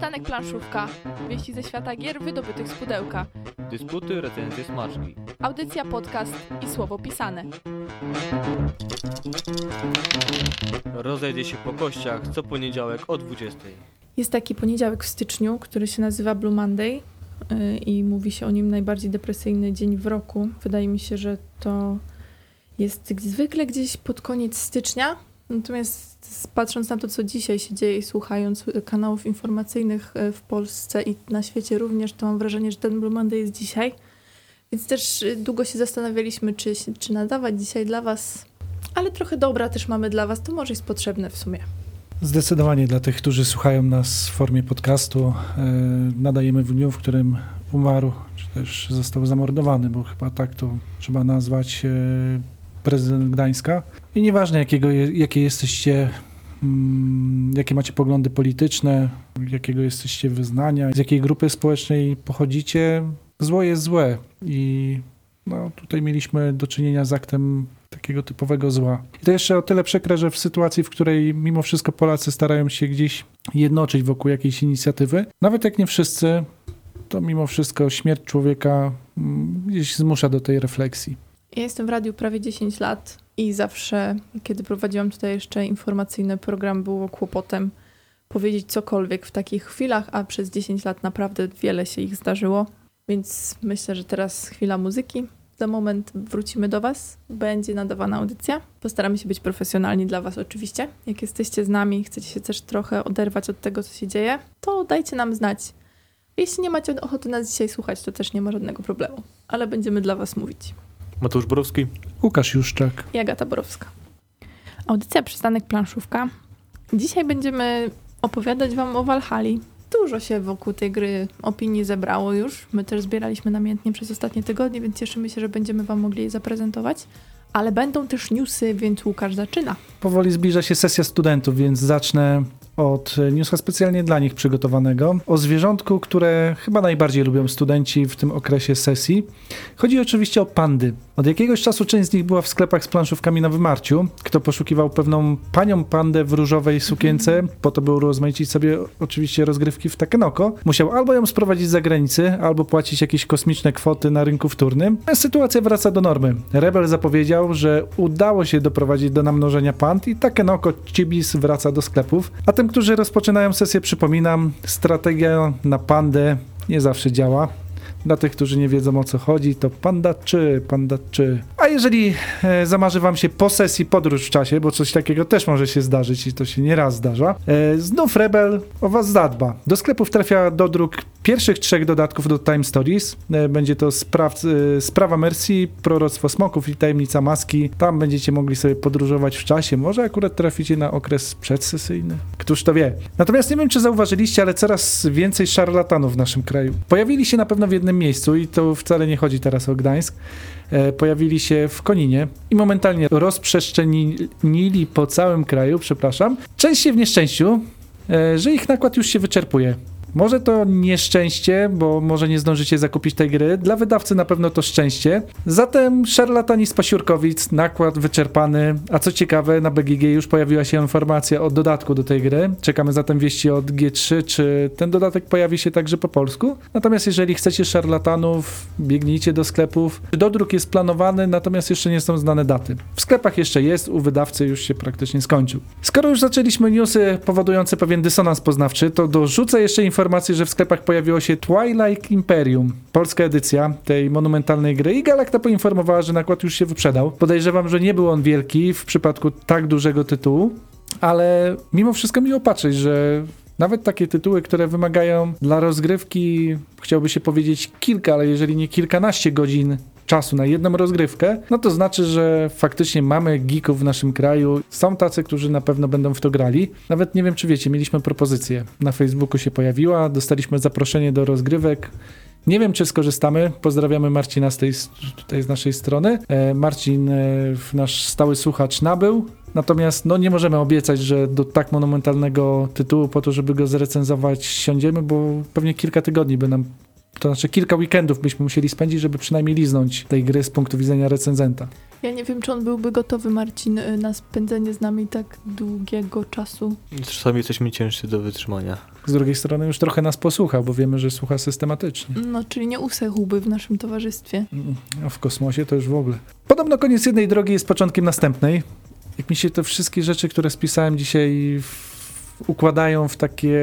Przystanek Planszówka. Wieści ze świata gier wydobytych z pudełka. Dysputy, recenzje, smaczki. Audycja, podcast i słowo pisane. Rozejdzie się po kościach co poniedziałek o 20. Jest taki poniedziałek w styczniu, który się nazywa Blue Monday yy, i mówi się o nim najbardziej depresyjny dzień w roku. Wydaje mi się, że to jest zwykle gdzieś pod koniec stycznia. Natomiast patrząc na to, co dzisiaj się dzieje słuchając kanałów informacyjnych yy, w Polsce i na świecie również, to mam wrażenie, że ten Blue Monday jest dzisiaj. Więc też yy, długo się zastanawialiśmy, czy, czy nadawać dzisiaj dla Was. Ale trochę dobra też mamy dla Was, to może jest potrzebne w sumie. Zdecydowanie dla tych, którzy słuchają nas w formie podcastu, e, nadajemy w dniu, w którym umarł, czy też został zamordowany, bo chyba tak to trzeba nazwać e, prezydent Gdańska. I nieważne, jakiego, jakie jesteście, mm, jakie macie poglądy polityczne, jakiego jesteście wyznania, z jakiej grupy społecznej pochodzicie, zło jest złe. I no, tutaj mieliśmy do czynienia z aktem takiego typowego zła. I to jeszcze o tyle przykre, że w sytuacji, w której mimo wszystko Polacy starają się gdzieś jednoczyć wokół jakiejś inicjatywy, nawet jak nie wszyscy, to mimo wszystko śmierć człowieka mm, gdzieś zmusza do tej refleksji. Ja jestem w radiu prawie 10 lat i zawsze, kiedy prowadziłam tutaj jeszcze informacyjny program, było kłopotem powiedzieć cokolwiek w takich chwilach, a przez 10 lat naprawdę wiele się ich zdarzyło. Więc myślę, że teraz chwila muzyki. Za moment wrócimy do Was. Będzie nadawana audycja. Postaramy się być profesjonalni dla Was oczywiście. Jak jesteście z nami, chcecie się też trochę oderwać od tego, co się dzieje, to dajcie nam znać. Jeśli nie macie ochoty nas dzisiaj słuchać, to też nie ma żadnego problemu. Ale będziemy dla Was mówić. Mateusz Borowski. Łukasz Juszczak. i Agata Borowska. Audycja Przystanek Planszówka. Dzisiaj będziemy opowiadać Wam o Walhali. Dużo się wokół tej gry opinii zebrało już. My też zbieraliśmy namiętnie przez ostatnie tygodnie, więc cieszymy się, że będziemy Wam mogli je zaprezentować. Ale będą też newsy, więc Łukasz zaczyna. Powoli zbliża się sesja studentów, więc zacznę od newsa specjalnie dla nich przygotowanego. O zwierzątku, które chyba najbardziej lubią studenci w tym okresie sesji. Chodzi oczywiście o pandy. Od jakiegoś czasu część z nich była w sklepach z planszówkami na wymarciu. Kto poszukiwał pewną panią pandę w różowej sukience, po to by urozmaicić sobie oczywiście rozgrywki w Takenoko, musiał albo ją sprowadzić z zagranicy, albo płacić jakieś kosmiczne kwoty na rynku wtórnym. Sytuacja wraca do normy. Rebel zapowiedział, że udało się doprowadzić do namnożenia pand i Takenoko Chibis wraca do sklepów. A tym, którzy rozpoczynają sesję, przypominam, strategia na pandę nie zawsze działa. Dla tych, którzy nie wiedzą o co chodzi, to panda czy, panda czy. A jeżeli e, zamarzy wam się po sesji podróż w czasie, bo coś takiego też może się zdarzyć i to się nieraz zdarza, e, znów Rebel o was zadba. Do sklepów trafia dodruk pierwszych trzech dodatków do Time Stories. E, będzie to spraw, e, Sprawa Mercy, Proroctwo Smoków i Tajemnica Maski. Tam będziecie mogli sobie podróżować w czasie. Może akurat traficie na okres przedsesyjny. Któż to wie. Natomiast nie wiem, czy zauważyliście, ale coraz więcej szarlatanów w naszym kraju. Pojawili się na pewno w jednym miejscu i to wcale nie chodzi teraz o Gdańsk. E, Pojawili się w Koninie i momentalnie rozprzestrzenili po całym kraju, przepraszam. Część się w nieszczęściu, że ich nakład już się wyczerpuje. Może to nieszczęście, bo może nie zdążycie zakupić tej gry. Dla wydawcy na pewno to szczęście. Zatem szarlatani z Pasiurkowic, nakład wyczerpany. A co ciekawe, na BGG już pojawiła się informacja o dodatku do tej gry. Czekamy zatem wieści od G3, czy ten dodatek pojawi się także po polsku. Natomiast jeżeli chcecie szarlatanów, biegnijcie do sklepów. Dodruk jest planowany, natomiast jeszcze nie są znane daty. W sklepach jeszcze jest, u wydawcy już się praktycznie skończył. Skoro już zaczęliśmy newsy powodujące pewien dysonans poznawczy, to dorzucę jeszcze informację, że w sklepach pojawiło się Twilight Imperium, polska edycja tej monumentalnej gry i Galacta poinformowała, że nakład już się wyprzedał. Podejrzewam, że nie był on wielki w przypadku tak dużego tytułu, ale mimo wszystko miło patrzeć, że nawet takie tytuły, które wymagają dla rozgrywki, chciałby się powiedzieć kilka, ale jeżeli nie kilkanaście godzin czasu na jedną rozgrywkę, no to znaczy, że faktycznie mamy geeków w naszym kraju. Są tacy, którzy na pewno będą w to grali. Nawet nie wiem, czy wiecie, mieliśmy propozycję. Na Facebooku się pojawiła, dostaliśmy zaproszenie do rozgrywek. Nie wiem, czy skorzystamy. Pozdrawiamy Marcina z, tej, tutaj z naszej strony. E, Marcin, e, nasz stały słuchacz, nabył. Natomiast no, nie możemy obiecać, że do tak monumentalnego tytułu, po to, żeby go zrecenzować, siądziemy, bo pewnie kilka tygodni by nam To znaczy kilka weekendów byśmy musieli spędzić, żeby przynajmniej liznąć tej gry z punktu widzenia recenzenta. Ja nie wiem, czy on byłby gotowy, Marcin, y, na spędzenie z nami tak długiego czasu. Czasami jesteśmy ciężcy do wytrzymania. Z drugiej strony już trochę nas posłuchał, bo wiemy, że słucha systematycznie. No, czyli nie usechłby w naszym towarzystwie. A w kosmosie to już w ogóle. Podobno koniec jednej drogi jest początkiem następnej. Jak mi się te wszystkie rzeczy, które spisałem dzisiaj w, układają w takie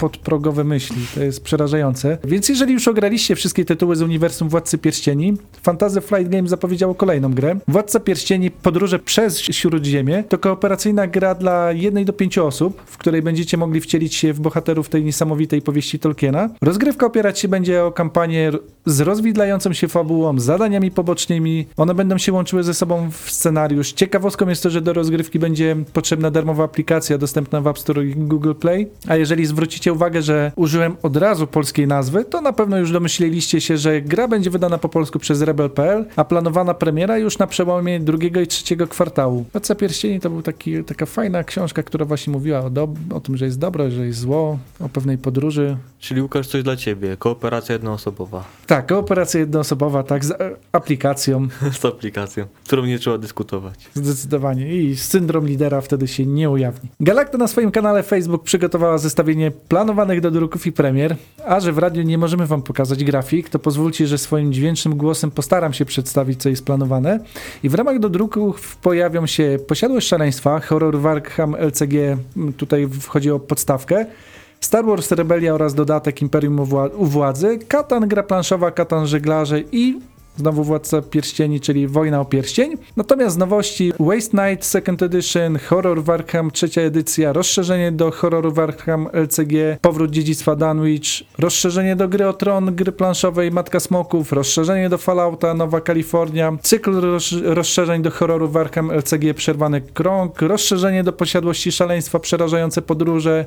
podprogowe myśli. To jest przerażające. Więc jeżeli już ograliście wszystkie tytuły z uniwersum Władcy Pierścieni, Fantasy Flight Games zapowiedziało kolejną grę. Władca Pierścieni Podróże przez Śródziemie to kooperacyjna gra dla jednej do pięciu osób, w której będziecie mogli wcielić się w bohaterów tej niesamowitej powieści Tolkiena. Rozgrywka opierać się będzie o kampanię z rozwidlającą się fabułą, zadaniami pobocznymi. One będą się łączyły ze sobą w scenariusz. Ciekawostką jest to, że do rozgrywki będzie potrzebna darmowa aplikacja dostępna w App Store i Google Play. A jeżeli zwrócicie uwagę, że użyłem od razu polskiej nazwy, to na pewno już domyśliliście się, że gra będzie wydana po polsku przez Rebel.pl, a planowana premiera już na przełomie drugiego i trzeciego kwartału. Władca Pierścieni to była taka fajna książka, która właśnie mówiła o, o tym, że jest dobro, że jest zło, o pewnej podróży. Czyli Łukasz, coś dla ciebie. Kooperacja jednoosobowa Tak, kooperacja jednoosobowa, tak, z e, aplikacją, z aplikacją, którą nie trzeba dyskutować. zdecydowanie. I syndrom lidera wtedy się nie ujawni. Galacta na swoim kanale Facebook przygotowała zestawienie planowanych do druków i premier, a że w radiu nie możemy wam pokazać grafik, to pozwólcie, że swoim dźwięcznym głosem postaram się przedstawić, co jest planowane. I w ramach do druków pojawią się Posiadłość Szaleństwa, Horror Warham LCG, tutaj wchodzi o podstawkę, Star Wars Rebelia oraz dodatek Imperium u Władzy, Katan gra planszowa, Katan żeglarze i znowu Władca Pierścieni, czyli Wojna o Pierścień. Natomiast nowości Waste Night Second Edition, Horror Warham trzecia edycja, rozszerzenie do Horroru Warham LCG, Powrót Dziedzictwa Dunwich, rozszerzenie do Gry o Tron, gry planszowej Matka Smoków, rozszerzenie do Fallouta Nowa Kalifornia, cykl roz- rozszerzeń do Horroru Warham LCG Przerwany Krąg, rozszerzenie do Posiadłości Szaleństwa Przerażające Podróże,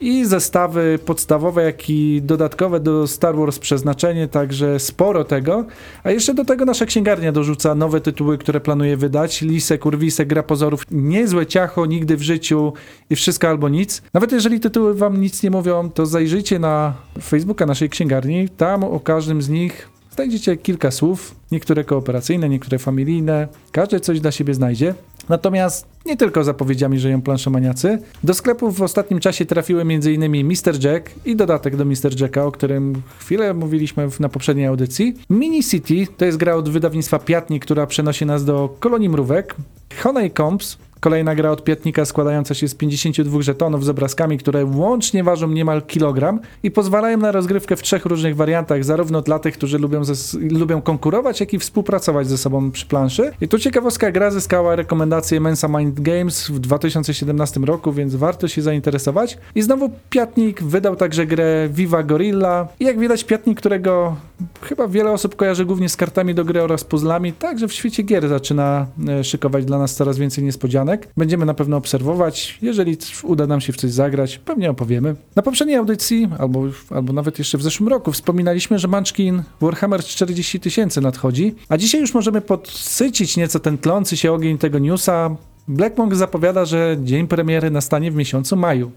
i zestawy podstawowe, jak i dodatkowe do Star Wars przeznaczenie, także sporo tego. A jeszcze do tego nasza księgarnia dorzuca nowe tytuły, które planuje wydać. Lisek, Urwisek, Gra Pozorów, niezłe ciacho, nigdy w życiu i wszystko albo nic. Nawet jeżeli tytuły wam nic nie mówią, to zajrzyjcie na Facebooka naszej księgarni. Tam o każdym z nich znajdziecie kilka słów, niektóre kooperacyjne, niektóre familijne. Każdy coś dla siebie znajdzie. Natomiast nie tylko zapowiedziami żyją planszomaniacy. Do sklepów w ostatnim czasie trafiły m.in. Mr. Jack i dodatek do Mr. Jacka, o którym chwilę mówiliśmy na poprzedniej audycji. Mini City to jest gra od wydawnictwa Piatni, która przenosi nas do kolonii mrówek. Honeycombs Kolejna gra od Piatnika składająca się z 52 żetonów z obrazkami, które łącznie ważą niemal kilogram i pozwalają na rozgrywkę w trzech różnych wariantach, zarówno dla tych, którzy lubią, lubią konkurować, jak i współpracować ze sobą przy planszy. I tu ciekawostka, gra zyskała rekomendację Mensa Mind Games w 2017 roku, więc warto się zainteresować. I znowu Piatnik wydał także grę Viva Gorilla i jak widać Piatnik, którego chyba wiele osób kojarzy głównie z kartami do gry oraz puzzlami, także w świecie gier zaczyna e, szykować dla nas coraz więcej niespodzianek. Będziemy na pewno obserwować. Jeżeli uda nam się w coś zagrać, pewnie opowiemy. Na poprzedniej audycji, albo, albo nawet jeszcze w zeszłym roku, wspominaliśmy, że Munchkin Warhammer 40 tysięcy nadchodzi, a dzisiaj już możemy podsycić nieco ten tlący się ogień tego newsa. Black Monk zapowiada, że dzień premiery nastanie w miesiącu maju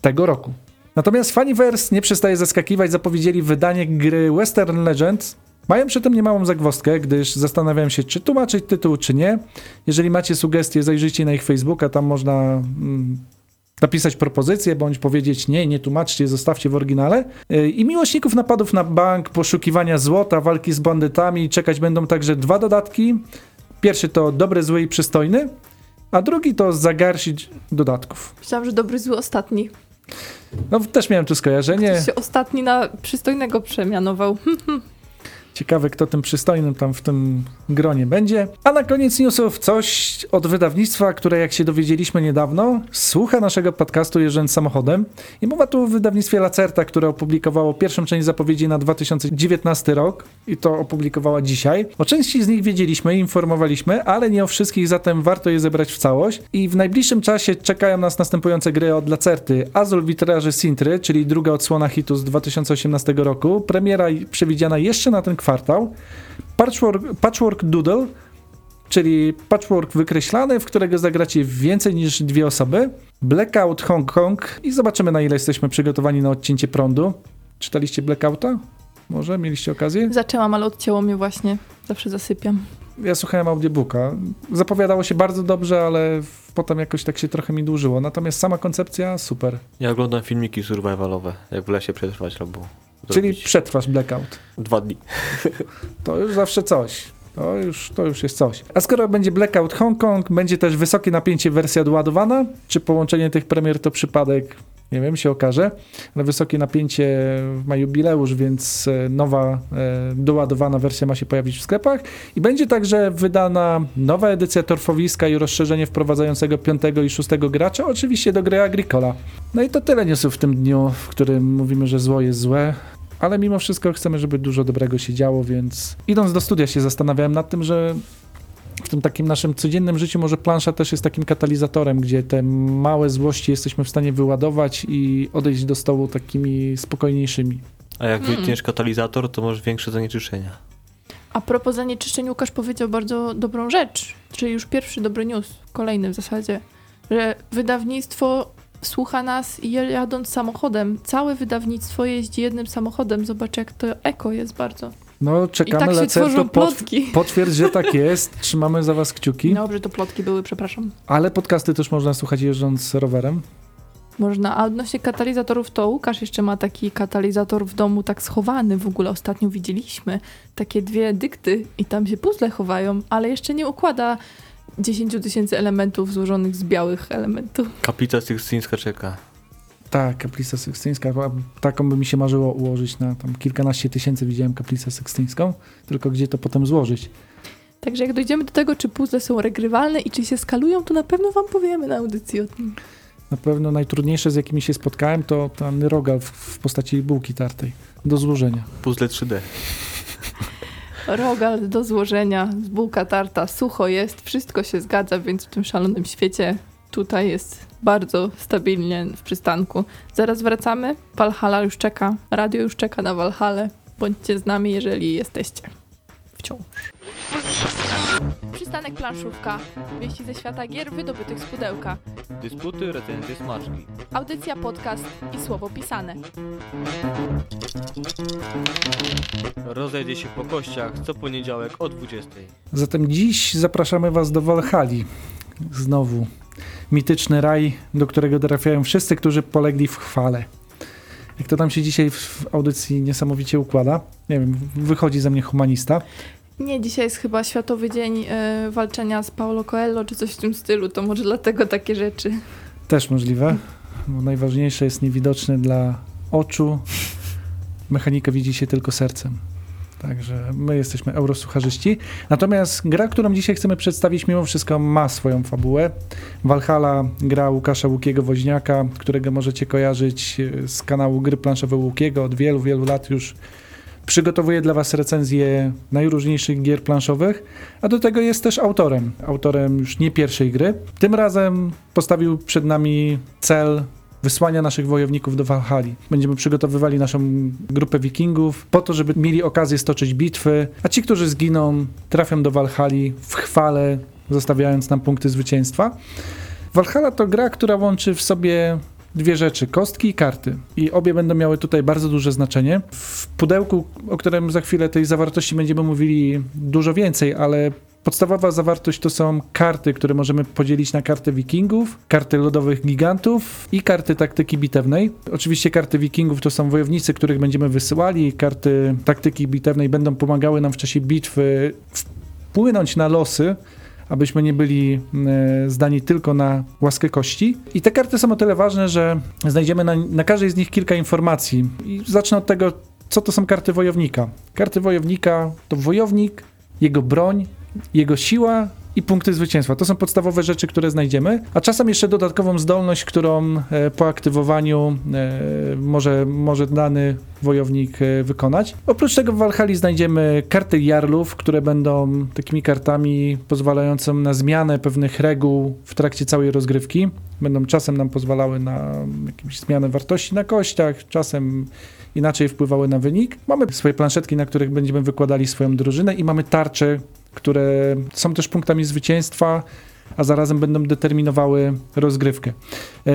tego roku. Natomiast Faniverse nie przestaje zaskakiwać, zapowiedzieli wydanie gry Western Legends. Mają przy tym niemałą zagwozdkę, gdyż zastanawiam się, czy tłumaczyć tytuł, czy nie. Jeżeli macie sugestie, zajrzyjcie na ich Facebooka, tam można mm, napisać propozycję, bądź powiedzieć nie, nie tłumaczcie, zostawcie w oryginale. Yy, I miłośników napadów na bank, poszukiwania złota, walki z bandytami, czekać będą także dwa dodatki. Pierwszy to dobry, zły i przystojny, a drugi to zagarsić dodatków. Myślałam, że dobry, zły ostatni. No też miałem tu skojarzenie. Ktoś się ostatni na przystojnego przemianował. Ciekawe, kto tym przystojnym tam w tym gronie będzie. A na koniec newsów coś od wydawnictwa, które jak się dowiedzieliśmy niedawno, słucha naszego podcastu jeżdżąc samochodem. I mowa tu o wydawnictwie Lacerta, które opublikowało pierwszą część zapowiedzi na 2019 rok i to opublikowała dzisiaj. O części z nich wiedzieliśmy informowaliśmy, ale nie o wszystkich, zatem warto je zebrać w całość. I w najbliższym czasie czekają nas następujące gry od Lacerty. Azul Witraży Sintry, czyli druga odsłona hitu z 2018 roku. Premiera przewidziana jeszcze na ten kwartał. Patchwork, Patchwork Doodle, czyli patchwork wykreślany, w którego zagracie więcej niż dwie osoby. Blackout Hong Kong i zobaczymy na ile jesteśmy przygotowani na odcięcie prądu. Czytaliście Blackouta? Może mieliście okazję? Zaczęłam, ale odcięło mnie właśnie. Zawsze zasypiam. Ja słuchałem audiobooka. Zapowiadało się bardzo dobrze, ale potem jakoś tak się trochę mi dłużyło. Natomiast sama koncepcja super. Ja oglądam filmiki survivalowe, jak w lesie przetrwać albo Czyli przetrwasz Blackout. dwa dni. To już zawsze coś. To już, to już jest coś. A skoro będzie Blackout Hongkong, będzie też wysokie napięcie wersja doładowana? Czy połączenie tych premier to przypadek? Nie wiem, się okaże. Ale wysokie napięcie ma jubileusz, więc e, nowa e, doładowana wersja ma się pojawić w sklepach. I będzie także wydana nowa edycja torfowiska i rozszerzenie wprowadzającego piątego i szóstego gracza, oczywiście do gry Agricola. No i to tyle newsów w tym dniu, w którym mówimy, że zło jest złe. Ale mimo wszystko chcemy, żeby dużo dobrego się działo, więc idąc do studia się zastanawiałem nad tym, że tym takim naszym codziennym życiu może plansza też jest takim katalizatorem, gdzie te małe złości jesteśmy w stanie wyładować i odejść do stołu takimi spokojniejszymi. A jak Mm. wytniesz katalizator, to masz większe zanieczyszczenia. A propos zanieczyszczeń, Łukasz powiedział bardzo dobrą rzecz, czyli już pierwszy dobry news, kolejny w zasadzie, że wydawnictwo słucha nas i jadąc samochodem. Całe wydawnictwo jeździ jednym samochodem. Zobacz, jak to eko jest bardzo. No, I czekamy, tak się lecę, tworzą to pot, plotki. potwierdź, że tak jest. Trzymamy za was kciuki. Dobrze, to plotki były, przepraszam. Ale podcasty też można słuchać jeżdżąc rowerem. Można, a odnośnie katalizatorów, to Łukasz jeszcze ma taki katalizator w domu tak schowany. W ogóle ostatnio widzieliśmy takie dwie dykty i tam się puzzle chowają, ale jeszcze nie układa 10 tysięcy elementów złożonych z białych elementów. Kaplica Sykstyńska czeka. Tak, kaplica sykstyńska. Taką by mi się marzyło ułożyć na tam kilkanaście tysięcy. Widziałem kaplicę sykstyńską, tylko gdzie to potem złożyć? Także jak dojdziemy do tego, czy puzzle są regrywalne i czy się skalują, to na pewno wam powiemy na audycji o tym. Na pewno najtrudniejsze, z jakimi się spotkałem, to ten rogal w, w postaci bułki tartej do złożenia. Puzzle 3D. Rogal do złożenia, z bułka tarta, sucho jest, wszystko się zgadza, więc w tym szalonym świecie tutaj jest bardzo stabilnie w przystanku. Zaraz wracamy, Valhalla już czeka, radio już czeka na Valhalla. Bądźcie z nami, jeżeli jesteście. Wciąż. Przystanek planszówka. Wieści ze świata gier wydobytych z pudełka. Dysputy, recenzje, smaczki. Audycja, podcast i słowo pisane. Rozejdzie się po kościach co poniedziałek o 20. Zatem dziś zapraszamy Was do Walhali. Znowu mityczny raj, do którego trafiają wszyscy, którzy polegli w chwale. Jak to tam się dzisiaj w audycji niesamowicie układa. Nie wiem, wychodzi ze mnie humanista. Nie, dzisiaj jest chyba Światowy Dzień e, Walczenia z Paulo Coelho, czy coś w tym stylu, to może dlatego takie rzeczy. Też możliwe, bo najważniejsze jest niewidoczne dla oczu. Mechanika widzi się tylko sercem. Także my jesteśmy eurosucharzyści. Natomiast gra, którą dzisiaj chcemy przedstawić, mimo wszystko ma swoją fabułę. Valhalla, gra Łukasza Łukiego Woźniaka, którego możecie kojarzyć e, z kanału Gry Planszowe Łukiego. Od wielu, wielu lat już przygotowuje dla Was recenzje najróżniejszych gier planszowych, a do tego jest też autorem. Autorem już nie pierwszej gry. Tym razem postawił przed nami cel wysłania naszych wojowników do Walhali. Będziemy przygotowywali naszą grupę wikingów po to, żeby mieli okazję stoczyć bitwy, a ci, którzy zginą, trafią do Walhali w chwale, zostawiając nam punkty zwycięstwa. Valhalla to gra, która łączy w sobie dwie rzeczy, kostki i karty. I obie będą miały tutaj bardzo duże znaczenie. W pudełku, o którym za chwilę tej zawartości będziemy mówili dużo więcej, ale podstawowa zawartość to są karty, które możemy podzielić na karty wikingów, karty lodowych gigantów i karty taktyki bitewnej. Oczywiście karty wikingów to są wojownicy, których będziemy wysyłali, karty taktyki bitewnej będą pomagały nam w czasie bitwy wpłynąć na losy abyśmy nie byli e, zdani tylko na łaskę kości. I te karty są o tyle ważne, że znajdziemy na, na każdej z nich kilka informacji. I zacznę od tego, co to są karty wojownika. Karty wojownika to wojownik, jego broń, jego siła i punkty zwycięstwa. To są podstawowe rzeczy, które znajdziemy, a czasem jeszcze dodatkową zdolność, którą e, po aktywowaniu e, może, może dany wojownik e, wykonać. Oprócz tego w Valhalla znajdziemy karty jarlów, które będą takimi kartami pozwalającymi na zmianę pewnych reguł w trakcie całej rozgrywki. Będą czasem nam pozwalały na jakąś zmianę wartości na kościach, czasem inaczej wpływały na wynik. Mamy swoje planszetki, na których będziemy wykładali swoją drużynę i mamy tarcze, które są też punktami zwycięstwa, a zarazem będą determinowały rozgrywkę. E,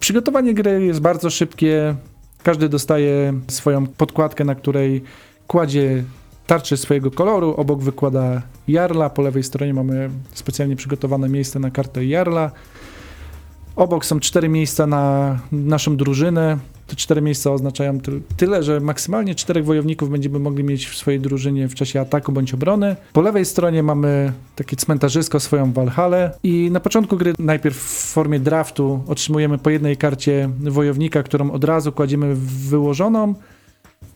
Przygotowanie gry jest bardzo szybkie. Każdy dostaje swoją podkładkę, na której kładzie tarczę swojego koloru, obok wykłada jarla, po lewej stronie mamy specjalnie przygotowane miejsce na kartę jarla. Obok są cztery miejsca na naszą drużynę. Te cztery miejsca oznaczają ty- tyle, że maksymalnie czterech wojowników będziemy mogli mieć w swojej drużynie w czasie ataku bądź obrony. Po lewej stronie mamy takie cmentarzysko, swoją Walhalę i na początku gry najpierw w formie draftu otrzymujemy po jednej karcie wojownika, którą od razu kładziemy w wyłożoną.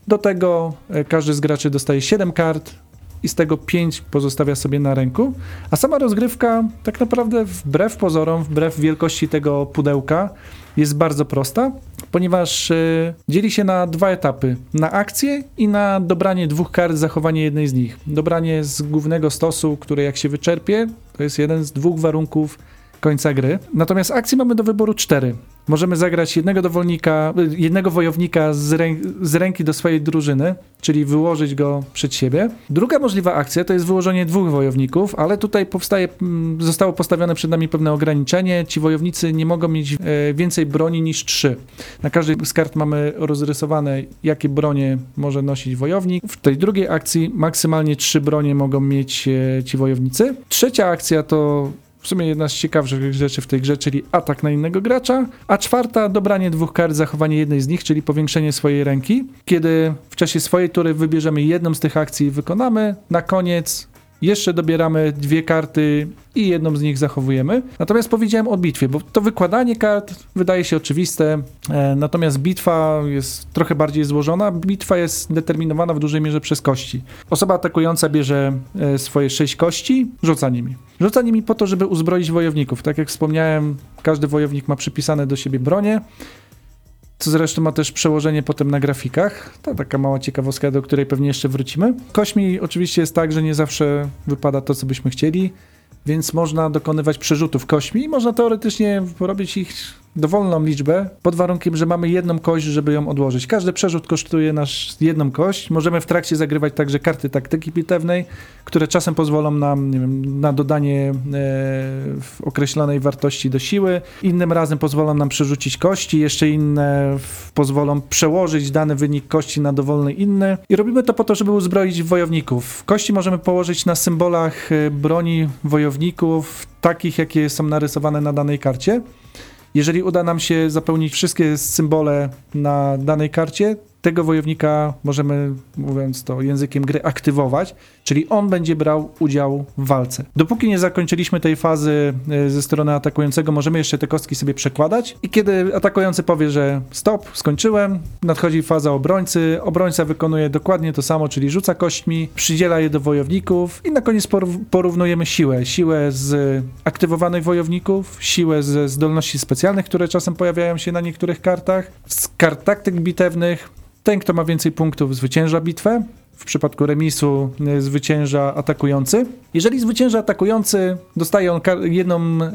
Do tego e, każdy z graczy dostaje 7 kart i z tego 5 pozostawia sobie na ręku. A sama rozgrywka, tak naprawdę, wbrew pozorom, wbrew wielkości tego pudełka, jest bardzo prosta, ponieważ e, dzieli się na dwa etapy: na akcję i na dobranie dwóch kart, zachowanie jednej z nich. Dobranie z głównego stosu, które jak się wyczerpie, to jest jeden z dwóch warunków końca gry. Natomiast akcji mamy do wyboru cztery. Możemy zagrać jednego dowolnika, y, jednego wojownika z, rę, z ręki do swojej drużyny, czyli wyłożyć go przed siebie. Druga możliwa akcja to jest wyłożenie dwóch wojowników, ale tutaj powstaje, mm, zostało postawione przed nami pewne ograniczenie. Ci wojownicy nie mogą mieć e, więcej broni niż trzy. Na każdej z kart mamy rozrysowane, jakie bronie może nosić wojownik. W tej drugiej akcji maksymalnie trzy bronie mogą mieć e, ci wojownicy. Trzecia akcja to w sumie jedna z ciekawszych rzeczy w tej grze, czyli atak na innego gracza, a czwarta dobranie dwóch kart, zachowanie jednej z nich, czyli powiększenie swojej ręki. Kiedy w czasie swojej tury wybierzemy jedną z tych akcji i wykonamy, na koniec jeszcze dobieramy dwie karty i jedną z nich zachowujemy. Natomiast powiedziałem o bitwie, bo to wykładanie kart wydaje się oczywiste, e, natomiast bitwa jest trochę bardziej złożona. Bitwa jest determinowana w dużej mierze przez kości. Osoba atakująca bierze e, swoje sześć kości, rzuca nimi. Rzuca nimi po to, żeby uzbroić wojowników. Tak jak wspomniałem, każdy wojownik ma przypisane do siebie bronie, co zresztą ma też przełożenie potem na grafikach. To taka mała ciekawostka, do której pewnie jeszcze wrócimy. Kośmi oczywiście jest tak, że nie zawsze wypada to, co byśmy chcieli, więc można dokonywać przerzutów kośmi i można teoretycznie robić ich dowolną liczbę, pod warunkiem, że mamy jedną kość, żeby ją odłożyć. Każdy przerzut kosztuje nas jedną kość. Możemy w trakcie zagrywać także karty taktyki bitewnej, które czasem pozwolą nam wiem, na dodanie e, w określonej wartości do siły. Innym razem pozwolą nam przerzucić kości, jeszcze inne pozwolą przełożyć dany wynik kości na dowolny inny. I robimy to po to, żeby uzbroić wojowników. Kości możemy położyć na symbolach e, broni wojowników, takich jakie są narysowane na danej karcie. Jeżeli uda nam się zapełnić wszystkie symbole na danej karcie, tego wojownika możemy, mówiąc to językiem gry, aktywować, czyli on będzie brał udział w walce. Dopóki nie zakończyliśmy tej fazy e, ze strony atakującego, możemy jeszcze te kostki sobie przekładać i kiedy atakujący powie, że stop, skończyłem, nadchodzi faza obrońcy, obrońca wykonuje dokładnie to samo, czyli rzuca kośćmi, przydziela je do wojowników i na koniec porów- porównujemy siłę. Siłę z aktywowanych wojowników, siłę ze zdolności specjalnych, które czasem pojawiają się na niektórych kartach, z kart taktyk bitewnych, ten, kto ma więcej punktów, zwycięża bitwę. W przypadku remisu y, zwycięża atakujący. Jeżeli zwycięża atakujący, dostaje on jedną, e,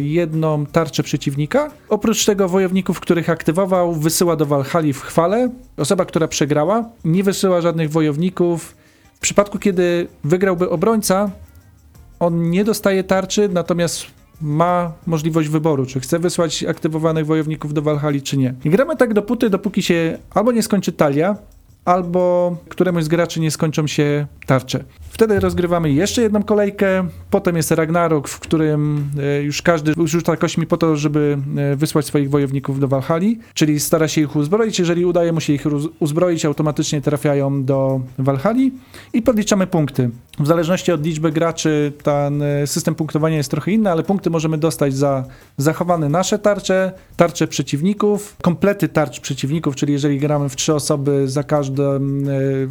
jedną tarczę przeciwnika. Oprócz tego wojowników, których aktywował, wysyła do Walhali w chwale. Osoba, która przegrała, nie wysyła żadnych wojowników. W przypadku, kiedy wygrałby obrońca, on nie dostaje tarczy, natomiast ma możliwość wyboru, czy chce wysłać aktywowanych wojowników do Walhali, czy nie. I gramy tak dopóty, dopóki się albo nie skończy talia, albo któremuś z graczy nie skończą się tarcze. Wtedy rozgrywamy jeszcze jedną kolejkę, potem jest Ragnarok, w którym e, już każdy rzuca kośćmi po to, żeby e, wysłać swoich wojowników do Walhali, czyli stara się ich uzbroić. Jeżeli udaje mu się ich uzbroić, automatycznie trafiają do Walhali i podliczamy punkty. W zależności od liczby graczy ten e, system punktowania jest trochę inny, ale punkty możemy dostać za zachowane nasze tarcze, tarcze przeciwników, komplety tarcz przeciwników, czyli jeżeli gramy w trzy osoby, za każdy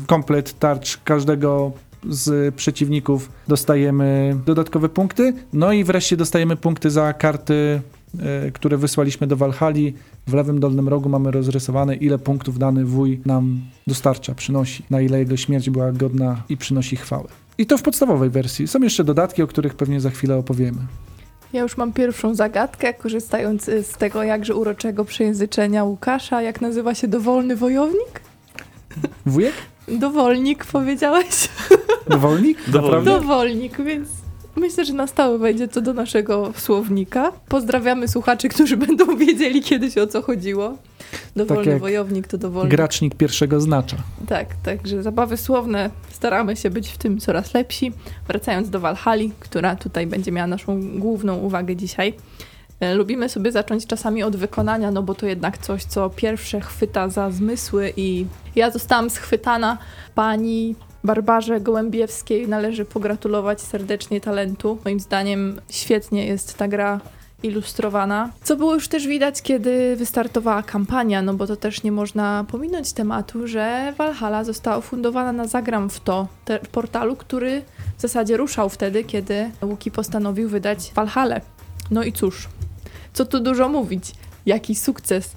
komplet tarcz każdego z przeciwników dostajemy dodatkowe punkty. No i wreszcie dostajemy punkty za karty, e, które wysłaliśmy do Walhali. W lewym dolnym rogu mamy rozrysowane, ile punktów dany wuj nam dostarcza, przynosi, na ile jego śmierć była godna i przynosi chwałę. I to w podstawowej wersji. Są jeszcze dodatki, o których pewnie za chwilę opowiemy. Ja już mam pierwszą zagadkę, korzystając y, z tego jakże uroczego przejęzyczenia Łukasza. Jak nazywa się dowolny wojownik? Wujek? Dowolnik powiedziałeś? Dowolnik? Dowolnik. Dowolnik, więc myślę, że na stałe wejdzie to do naszego słownika. Pozdrawiamy słuchaczy, którzy będą wiedzieli kiedyś o co chodziło. Dowolny jak wojownik to dowolny. Gracznik pierwszego znacza. Tak, także zabawy słowne. Staramy się być w tym coraz lepsi. Wracając do Walhali, która tutaj będzie miała naszą główną uwagę dzisiaj. E, Lubimy sobie zacząć czasami od wykonania, no bo to jednak coś, co pierwsze chwyta za zmysły i ja zostałam schwytana. Pani Barbarze Gołębiewskiej należy pogratulować serdecznie talentu. Moim zdaniem świetnie jest ta gra ilustrowana. Co było już też widać, kiedy wystartowała kampania, no bo to też nie można pominąć tematu, że Valhalla została ufundowana na Zagram w to te, portalu, który w zasadzie ruszał wtedy, kiedy Łuki postanowił wydać Valhalla. No i cóż, co tu dużo mówić? Jaki sukces?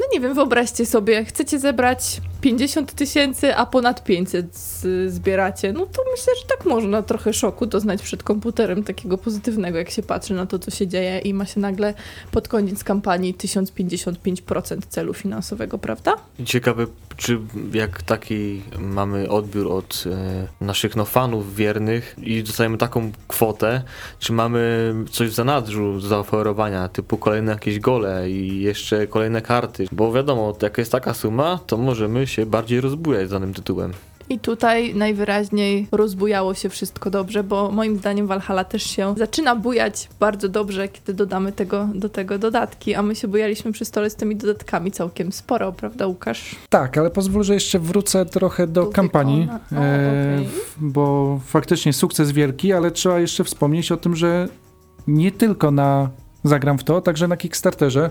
No nie wiem, wyobraźcie sobie, chcecie zebrać 50 tysięcy, a ponad 500 z, zbieracie. No to myślę, że tak można trochę szoku doznać przed komputerem, takiego pozytywnego, jak się patrzy na to, co się dzieje i ma się nagle pod koniec kampanii 1055% celu finansowego, prawda? Ciekawe, czy jak taki mamy odbiór od e, naszych no, fanów wiernych i dostajemy taką kwotę, czy mamy coś w zanadrzu do zaoferowania, typu kolejne jakieś gole i jeszcze kolejne karty, bo wiadomo, jak jest taka suma, to możemy się bardziej rozbujać z danym tytułem. I tutaj najwyraźniej rozbujało się wszystko dobrze, bo moim zdaniem Valhalla też się zaczyna bujać bardzo dobrze, kiedy dodamy tego, do tego dodatki, a my się bujaliśmy przy stole z tymi dodatkami całkiem sporo, prawda Łukasz? Tak, ale pozwól, że jeszcze wrócę trochę do Do kampanii, o, e, w- bo faktycznie sukces wielki, ale trzeba jeszcze wspomnieć o tym, że nie tylko na Zagram w to, także na Kickstarterze,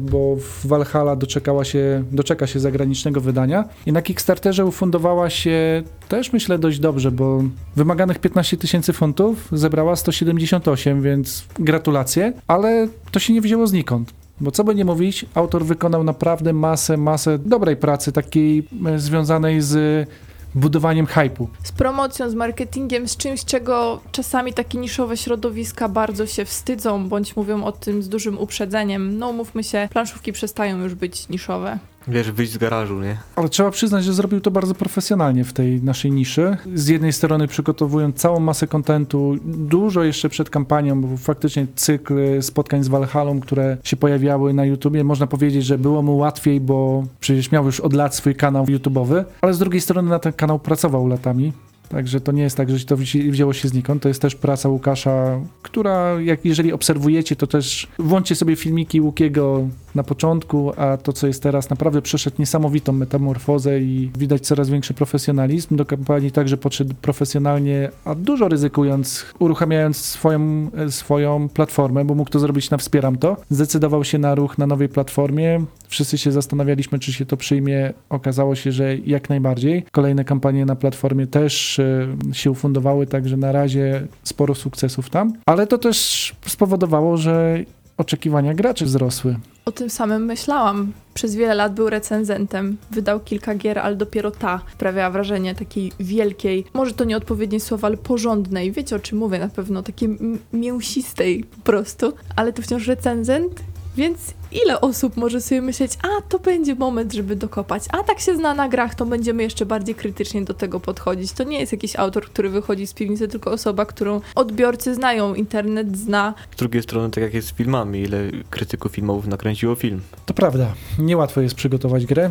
bo w Valhalla doczekała się, doczeka się zagranicznego wydania i na Kickstarterze ufundowała się też myślę dość dobrze, bo wymaganych 15 tysięcy funtów zebrała 178, więc gratulacje, ale to się nie wzięło znikąd. Bo co by nie mówić, autor wykonał naprawdę masę, masę dobrej pracy, takiej e, związanej z budowaniem hypu. Z promocją, z marketingiem, z czymś, czego czasami takie niszowe środowiska bardzo się wstydzą, bądź mówią o tym z dużym uprzedzeniem. No mówmy się, planszówki przestają już być niszowe. Wiesz, wyjść z garażu, nie? Ale trzeba przyznać, że zrobił to bardzo profesjonalnie w tej naszej niszy. Z jednej strony przygotowując całą masę kontentu, dużo jeszcze przed kampanią, bo faktycznie cykl spotkań z Valhallą, które się pojawiały na YouTubie, można powiedzieć, że było mu łatwiej, bo przecież miał już od lat swój kanał YouTubeowy, ale z drugiej strony na ten kanał pracował latami. Także to nie jest tak, że to wzi- wzięło się znikąd. To jest też praca Łukasza, która, jak jeżeli obserwujecie, to też włączcie sobie filmiki Łukiego na początku, a to, co jest teraz, naprawdę przeszedł niesamowitą metamorfozę i widać coraz większy profesjonalizm. Do kampanii także podszedł profesjonalnie, a dużo ryzykując, uruchamiając swoją, e, swoją platformę, bo mógł to zrobić na Wspieram To. Zdecydował się na ruch na nowej platformie. Wszyscy się zastanawialiśmy, czy się to przyjmie. Okazało się, że jak najbardziej. Kolejne kampanie na platformie też e, się ufundowały, także na razie sporo sukcesów tam. Ale to też spowodowało, że oczekiwania graczy wzrosły. O tym samym myślałam. Przez wiele lat był recenzentem, wydał kilka gier, ale dopiero ta sprawiała wrażenie takiej wielkiej, może to nieodpowiednie słowo, ale porządnej. Wiecie o czym mówię na pewno, takiej mięsistej po prostu, ale to wciąż recenzent, więc ile osób może sobie myśleć, a to będzie moment, żeby dokopać, a tak się zna na grach, to będziemy jeszcze bardziej krytycznie do tego podchodzić. To nie jest jakiś autor, który wychodzi z piwnicy, tylko osoba, którą odbiorcy znają, internet zna, Z drugiej strony, tak jak jest z filmami, ile krytyków filmowych nakręciło film. To prawda, niełatwo jest przygotować grę.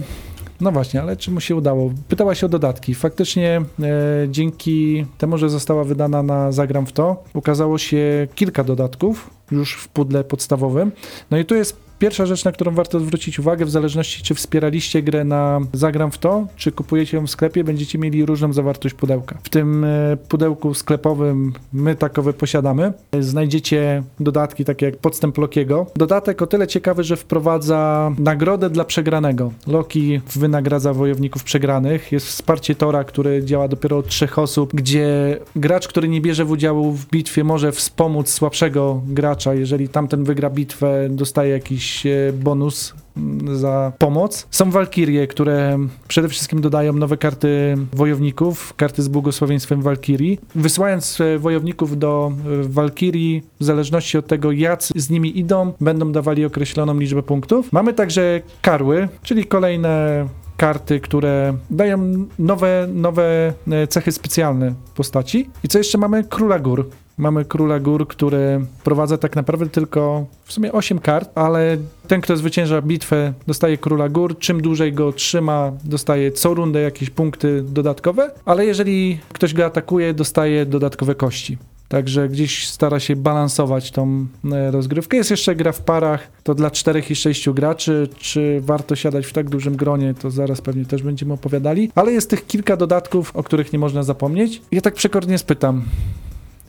No właśnie, ale czy mu się udało? Pytałaś o dodatki. Faktycznie e, dzięki temu, że została wydana na Zagram w to, ukazało się kilka dodatków już w pudle podstawowym. No i tu jest pierwsza rzecz, na którą warto zwrócić uwagę, w zależności czy wspieraliście grę na Zagram w to, czy kupujecie ją w sklepie, będziecie mieli różną zawartość pudełka. W tym e, pudełku sklepowym my takowe posiadamy. Znajdziecie dodatki takie jak podstęp Lokiego. Dodatek o tyle ciekawy, że wprowadza nagrodę dla przegranego. Loki wynagradza wojowników przegranych. Jest wsparcie Tora, który działa dopiero od trzech osób, gdzie gracz, który nie bierze w udziału w bitwie, może wspomóc słabszego gracza. Jeżeli tamten wygra bitwę, dostaje jakiś e, bonus mm, za pomoc. Są walkirie, które przede wszystkim dodają nowe karty wojowników, karty z błogosławieństwem walkirii. Wysyłając e, wojowników do e, walkirii, w zależności od tego, jacy z nimi idą, będą dawali określoną liczbę punktów. Mamy także karły, czyli kolejne karty, które dają nowe, nowe cechy specjalne postaci. I co jeszcze mamy? Króla Gór. Mamy Króla Gór, który prowadza tak naprawdę tylko w sumie 8 kart, ale ten, kto zwycięża bitwę, dostaje Króla Gór. Czym dłużej go trzyma, dostaje co rundę jakieś punkty dodatkowe, ale jeżeli ktoś go atakuje, dostaje dodatkowe kości. Także gdzieś stara się balansować tą e, rozgrywkę. Jest jeszcze gra w parach, to dla czterech i sześciu graczy. Czy warto siadać w tak dużym gronie, to zaraz pewnie też będziemy opowiadali. Ale jest tych kilka dodatków, o których nie można zapomnieć. Ja tak przekornie spytam,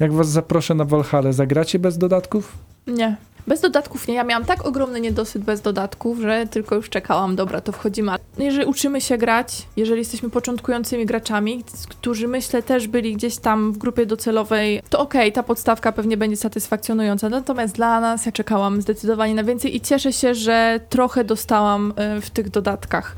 jak was zaproszę na Valhalla, zagracie bez dodatków? Nie. Bez dodatków nie. Ja miałam tak ogromny niedosyt bez dodatków, że tylko już czekałam, dobra, to wchodzimy. Jeżeli uczymy się grać, jeżeli jesteśmy początkującymi graczami, którzy myślę też byli gdzieś tam w grupie docelowej, to okej, ta podstawka pewnie będzie satysfakcjonująca. Natomiast dla nas ja czekałam zdecydowanie na więcej i cieszę się, że trochę dostałam y, w tych dodatkach,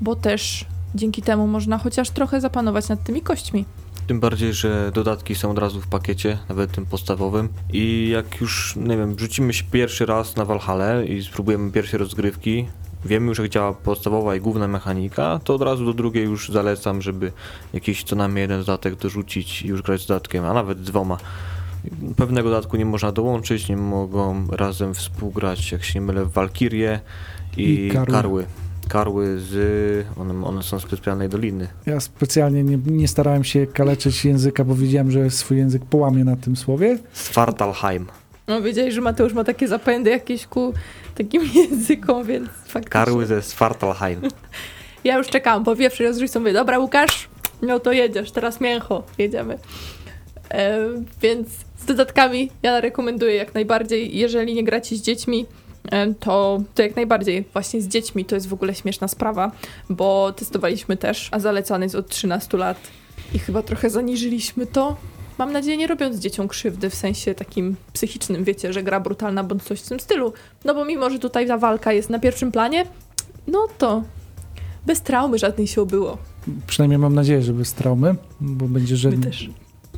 bo też dzięki temu można chociaż trochę zapanować nad tymi kośćmi. Tym bardziej, że dodatki są od razu w pakiecie, nawet tym podstawowym. I jak już, nie wiem, rzucimy się pierwszy raz na Valhalla i spróbujemy pierwsze rozgrywki, wiemy już jak działa podstawowa i główna mechanika, to od razu do drugiej już zalecam, żeby jakiś co najmniej jeden dodatek dorzucić i już grać z dodatkiem, a nawet dwoma. Pewnego dodatku nie można dołączyć, nie mogą razem współgrać, jak się nie mylę, Walkirie i, I karły. karły. Karły z... One, one są z specjalnej doliny. Ja specjalnie nie, nie starałem się kaleczyć języka, bo wiedziałem, że swój język połamię na tym słowie. Svartalheim. No wiedziałeś, że Mateusz ma takie zapędy jakieś ku takim językom, więc faktycznie. Karły ze Svartalheim. Ja już czekałam, po pierwszej rozgrzewce mówię, dobra Łukasz, no to jedziesz, teraz mięcho, jedziemy. E, więc z dodatkami ja rekomenduję jak najbardziej, jeżeli nie gracie z dziećmi, to, to jak najbardziej właśnie z dziećmi to jest w ogóle śmieszna sprawa, bo testowaliśmy też, a zalecany jest od 13 lat i chyba trochę zaniżyliśmy to. Mam nadzieję, nie robiąc dzieciom krzywdy w sensie takim psychicznym, wiecie, że gra brutalna bądź coś w tym stylu. No bo mimo, że tutaj ta walka jest na pierwszym planie, no to bez traumy żadnej się obyło. Przynajmniej mam nadzieję, że bez traumy, bo będzie, że My też.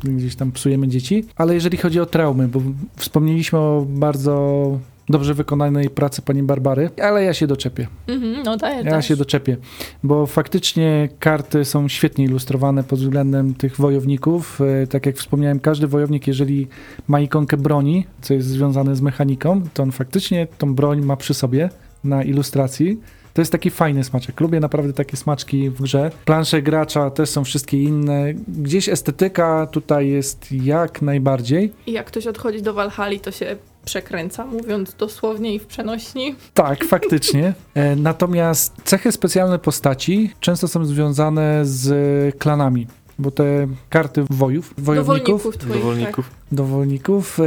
gdzieś tam psujemy dzieci. Ale jeżeli chodzi o traumy, bo wspomnieliśmy o bardzo dobrze wykonanej pracy pani Barbary, ale ja się doczepię. Mhm, no daję Ja też. się doczepię, bo faktycznie karty są świetnie ilustrowane pod względem tych wojowników. E, Tak jak wspomniałem, każdy wojownik, jeżeli ma ikonkę broni, co jest związane z mechaniką, to on faktycznie tą broń ma przy sobie na ilustracji. To jest taki fajny smaczek. Lubię naprawdę takie smaczki w grze. Plansze gracza też są wszystkie inne. Gdzieś estetyka tutaj jest jak najbardziej. I jak ktoś odchodzi do Walhali, to się przekręca, mówiąc dosłownie i w przenośni. Tak, faktycznie. E, Natomiast cechy specjalne postaci często są związane z klanami, bo te karty wojów, wojowników, Dowolników twoich. Dowolników. dowolników, e,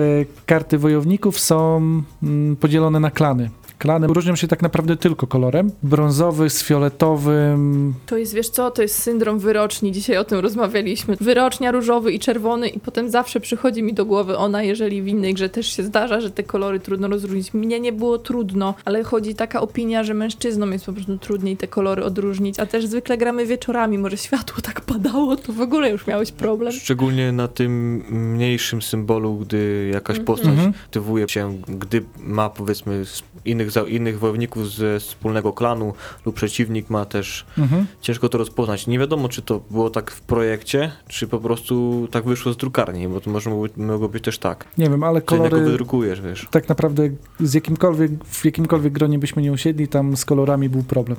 karty wojowników są mm, podzielone na klany. Klany różnią się tak naprawdę tylko kolorem. Brązowy z fioletowym. To jest, wiesz co, to jest syndrom wyroczni. Dzisiaj o tym rozmawialiśmy. Wyrocznia różowy i czerwony i potem zawsze przychodzi mi do głowy ona, jeżeli w innej grze też się zdarza, że te kolory trudno rozróżnić. Mnie nie było trudno, ale chodzi taka opinia, że mężczyznom jest po prostu trudniej te kolory odróżnić, a też zwykle gramy wieczorami, może światło tak padało, to w ogóle już miałeś problem. Szczególnie na tym mniejszym symbolu, gdy jakaś Mhm. postać Mhm. aktywuje się, gdy ma powiedzmy s- innych, za- innych wojowników ze wspólnego klanu lub przeciwnik ma też, Mhm. ciężko to rozpoznać. Nie wiadomo, czy to było tak w projekcie, czy po prostu tak wyszło z drukarni, bo to może mogło, być też tak. Nie wiem, ale kolory wydrukujesz, wiesz. tak naprawdę z jakimkolwiek, w jakimkolwiek gronie byśmy nie usiedli, tam z kolorami był problem.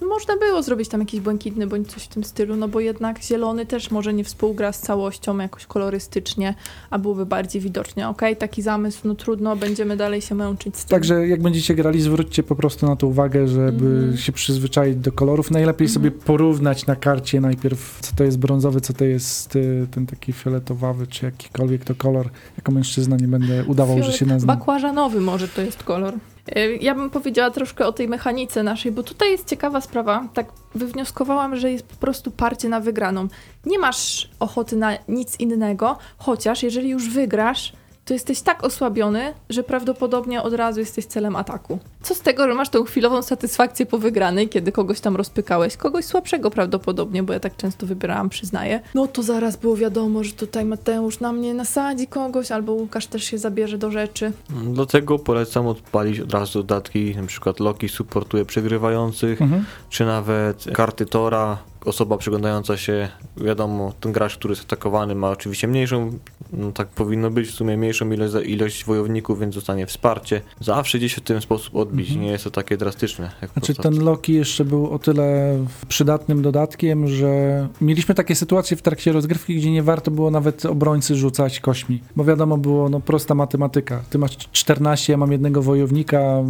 Można było zrobić tam jakiś błękitny bądź coś w tym stylu, no bo jednak zielony też może nie współgra z całością jakoś kolorystycznie, a byłoby bardziej widocznie. Okej, taki zamysł, no trudno, będziemy dalej się męczyć z tym. Także jak będziecie grali, zwróćcie po prostu na to uwagę, żeby Mhm. się przyzwyczaić do kolorów. Najlepiej Mhm. sobie porównać na karcie najpierw, co to jest brązowy, co to jest y, ten taki fioletowawy, czy jakikolwiek to kolor. Jako mężczyzna nie będę udawał, że się naznam. Bakłażanowy może to jest kolor. Y, Ja bym powiedziała troszkę o tej mechanice naszej, bo tutaj jest ciekawa sprawa. Tak wywnioskowałam, że jest po prostu parcie na wygraną. Nie masz ochoty na nic innego, chociaż jeżeli już wygrasz, to jesteś tak osłabiony, że prawdopodobnie od razu jesteś celem ataku. Co z tego, że masz tą chwilową satysfakcję po wygranej, kiedy kogoś tam rozpykałeś? Kogoś słabszego prawdopodobnie, bo ja tak często wybierałam, przyznaję. No to zaraz było wiadomo, że tutaj Mateusz na mnie nasadzi kogoś, albo Łukasz też się zabierze do rzeczy. Dlatego polecam odpalić od razu dodatki, na przykład Loki supportuje przegrywających, Mhm. czy nawet karty Tora, osoba przyglądająca się, wiadomo, ten gracz, który jest atakowany ma oczywiście mniejszą, no tak powinno być, w sumie mniejszą ilość, ilość wojowników, więc dostanie wsparcie. Zawsze gdzieś w ten sposób odbić, Mhm. nie jest to takie drastyczne. Jak Znaczy ten Loki jeszcze był o tyle przydatnym dodatkiem, że mieliśmy takie sytuacje w trakcie rozgrywki, gdzie nie warto było nawet obrońcy rzucać kośmi, bo wiadomo było, no prosta matematyka. Ty masz 14, ja mam jednego wojownika,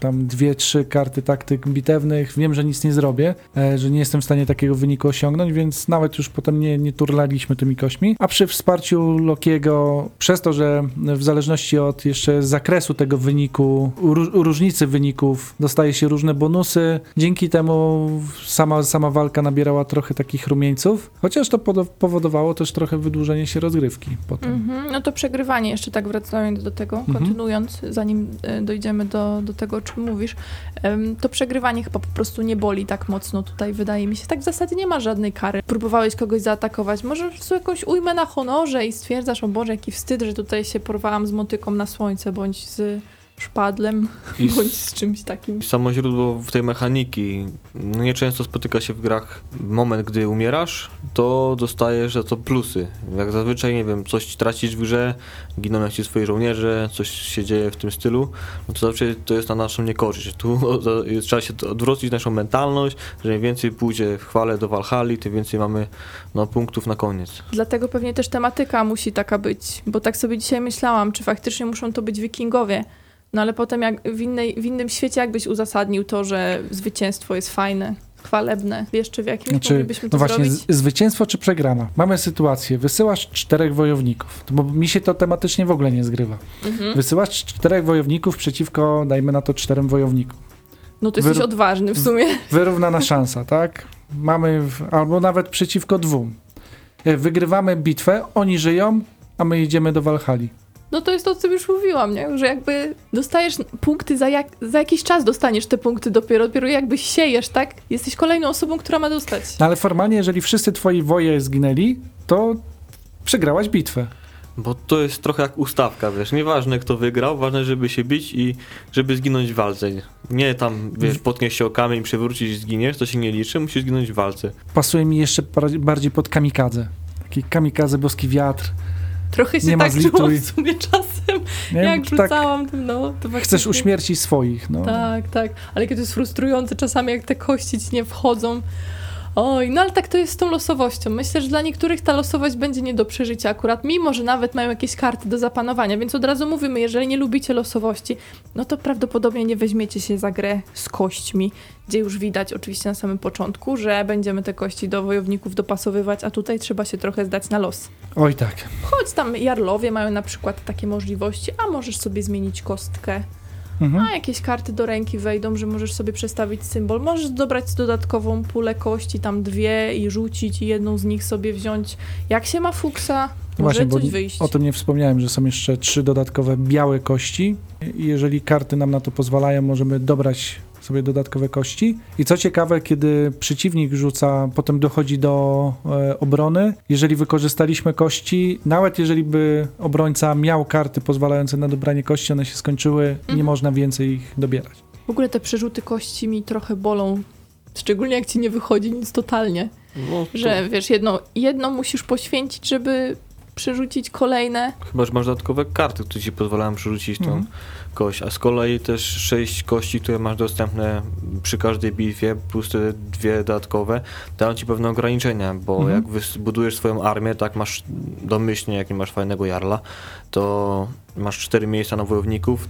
tam dwie, trzy karty taktyk bitewnych, wiem, że nic nie zrobię, e, że nie jestem w stanie takiego wyniku osiągnąć, więc nawet już potem nie, nie turlaliśmy tymi kośmi. A przy wsparciu Lokiego, przez to, że w zależności od jeszcze zakresu tego wyniku, ró- różnicy wyników, dostaje się różne bonusy, dzięki temu sama, sama walka nabierała trochę takich rumieńców, chociaż to powodowało też trochę wydłużenie się rozgrywki potem. Mhm. No to przegrywanie, jeszcze tak wracając do tego, Mhm. kontynuując, zanim e, dojdziemy do, do tego, o czym mówisz, to przegrywanie chyba po prostu nie boli tak mocno tutaj, wydaje mi się. Tak w zasadzie nie ma żadnej kary. Próbowałeś kogoś zaatakować, może prostu jakąś ujmę na honorze i stwierdzasz, o Boże, jaki wstyd, że tutaj się porwałam z motyką na słońce, bądź z szpadlem, I bądź z czymś takim. Samo źródło w tej mechaniki. No nieczęsto spotyka się w grach moment, gdy umierasz, to dostajesz za to plusy. Jak zazwyczaj, nie wiem, coś tracisz w grze, giną jak ci swoi żołnierze, coś się dzieje w tym stylu, no to zawsze to jest na naszą niekorzyść. Tu trzeba się odwrócić naszą mentalność, że im więcej pójdzie w chwale do Walhali, tym więcej mamy no, punktów na koniec. Dlatego pewnie też tematyka musi taka być, bo tak sobie dzisiaj myślałam, czy faktycznie muszą to być wikingowie. No ale potem jak w, innej, w innym świecie jakbyś uzasadnił to, że zwycięstwo jest fajne, chwalebne. Wiesz, czy w jakim Znaczy, moglibyśmy no to właśnie, zrobić? zwycięstwo czy przegrana? Mamy sytuację, wysyłasz czterech wojowników, bo mi się to tematycznie w ogóle nie zgrywa. Mhm. Wysyłasz czterech wojowników przeciwko, dajmy na to, czterem wojownikom. No to jesteś odważny w sumie. Wyrównana szansa, tak? Mamy, w, albo nawet przeciwko dwóm. E, Wygrywamy bitwę, oni żyją, a my idziemy do Walhali. No to jest to, co już mówiłam, nie? że jakby dostajesz punkty, za, jak, za jakiś czas dostaniesz te punkty dopiero, dopiero jakby siejesz, tak? Jesteś kolejną osobą, która ma dostać. No ale formalnie, jeżeli wszyscy twoi woje zginęli, to przegrałaś bitwę. Bo to jest trochę jak ustawka, wiesz, nieważne kto wygrał, ważne żeby się bić i żeby zginąć w walce. Nie tam, wiesz, potkniesz się o kamień, przewrócić i zginiesz, to się nie liczy, musisz zginąć w walce. Pasuje mi jeszcze bardziej pod kamikadze. Taki kamikadze, boski wiatr. Trochę się Nie tak czułam w sumie czasem, Nie? jak tak rzucałam tym, no. To chcesz uśmiercić swoich, no. Tak, tak. Ale kiedy to jest frustrujące czasami, jak te kości ci nie wchodzą. Oj, no ale tak to jest z tą losowością. Myślę, że dla niektórych ta losowość będzie nie do przeżycia akurat, mimo że nawet mają jakieś karty do zapanowania, więc od razu mówimy, jeżeli nie lubicie losowości, no to prawdopodobnie nie weźmiecie się za grę z kośćmi, gdzie już widać oczywiście na samym początku, że będziemy te kości do wojowników dopasowywać, a tutaj trzeba się trochę zdać na los. Oj tak. Choć tam jarlowie mają na przykład takie możliwości, a możesz sobie zmienić kostkę, Mhm. a jakieś karty do ręki wejdą, że możesz sobie przestawić symbol. Możesz dobrać dodatkową pulę kości, tam dwie i rzucić i jedną z nich sobie wziąć. Jak się ma fuksa, może Właśnie, coś wyjść. o tym nie wspomniałem, że są jeszcze trzy dodatkowe białe kości. I jeżeli karty nam na to pozwalają, możemy dobrać sobie dodatkowe kości. I co ciekawe, kiedy przeciwnik rzuca, potem dochodzi do e, obrony, jeżeli wykorzystaliśmy kości, nawet jeżeli by obrońca miał karty pozwalające na dobranie kości, one się skończyły, nie Mhm. można więcej ich dobierać. W ogóle te przerzuty kości mi trochę bolą. Szczególnie jak ci nie wychodzi nic totalnie. No, to Że wiesz, jedno, jedno musisz poświęcić, żeby przerzucić kolejne. Chyba, że masz dodatkowe karty, które ci pozwalają przerzucić tą Mhm. kość, a z kolei też sześć kości, które masz dostępne przy każdej bitwie, plus te dwie dodatkowe, dają ci pewne ograniczenia, bo Mhm. jak wybudujesz swoją armię, tak masz domyślnie, jak nie masz fajnego jarla, to masz cztery miejsca na wojowników,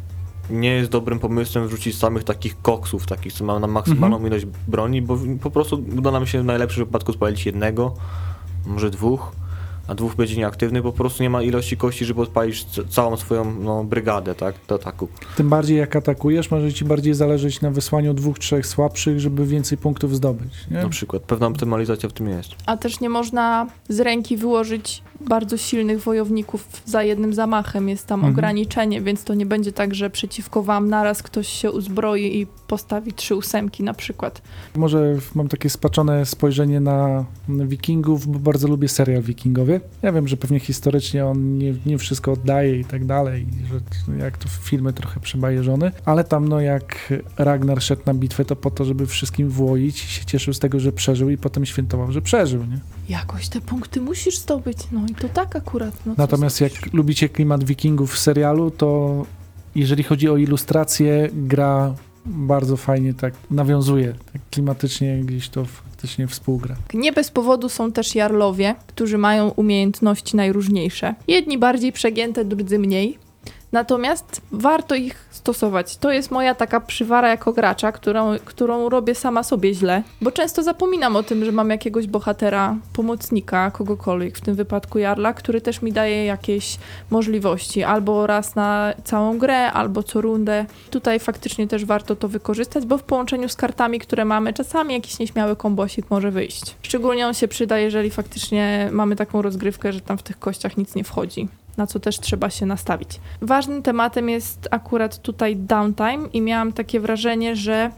nie jest dobrym pomysłem wrzucić samych takich koksów, takich, co mają na maksymalną Mhm. ilość broni, bo po prostu uda nam się w najlepszym wypadku spalić jednego, może dwóch, a dwóch będzie nieaktywny, po prostu nie ma ilości kości, żeby odpalić całą swoją no, brygadę, tak, do ataku. Tym bardziej jak atakujesz, może ci bardziej zależeć na wysłaniu dwóch, trzech słabszych, żeby więcej punktów zdobyć. Nie? Na przykład. Pewna optymalizacja w tym jest. A też nie można z ręki wyłożyć bardzo silnych wojowników za jednym zamachem. Jest tam Mhm. ograniczenie, więc to nie będzie tak, że przeciwko wam naraz ktoś się uzbroi i postawi trzy ósemki na przykład. Może mam takie spaczone spojrzenie na wikingów, bo bardzo lubię serial Wikingowie. Siebie. Ja wiem, że pewnie historycznie on nie, nie wszystko oddaje i tak dalej, że jak to filmy trochę przebajeżone, ale tam no jak Ragnar szedł na bitwę, to po to, żeby wszystkim włoić i się cieszył z tego, że przeżył i potem świętował, że przeżył, nie? Jakoś te punkty musisz zdobyć, no i to tak akurat. No, Natomiast jak zrobisz? lubicie klimat wikingów w serialu, to jeżeli chodzi o ilustrację, gra bardzo fajnie tak nawiązuje, tak klimatycznie gdzieś to faktycznie współgra. Nie bez powodu są też jarlowie, którzy mają umiejętności najróżniejsze. Jedni bardziej przegięte, drudzy mniej. Natomiast warto ich stosować. To jest moja taka przywara jako gracza, którą, którą robię sama sobie źle, bo często zapominam o tym, że mam jakiegoś bohatera, pomocnika, kogokolwiek, w tym wypadku Jarla, który też mi daje jakieś możliwości, albo raz na całą grę, albo co rundę. Tutaj faktycznie też warto to wykorzystać, bo w połączeniu z kartami, które mamy, czasami jakiś nieśmiały kombosik może wyjść. Szczególnie on się przyda, jeżeli faktycznie mamy taką rozgrywkę, że tam w tych kościach nic nie wchodzi. Na co też trzeba się nastawić. Ważnym tematem jest akurat tutaj downtime, i miałam takie wrażenie, że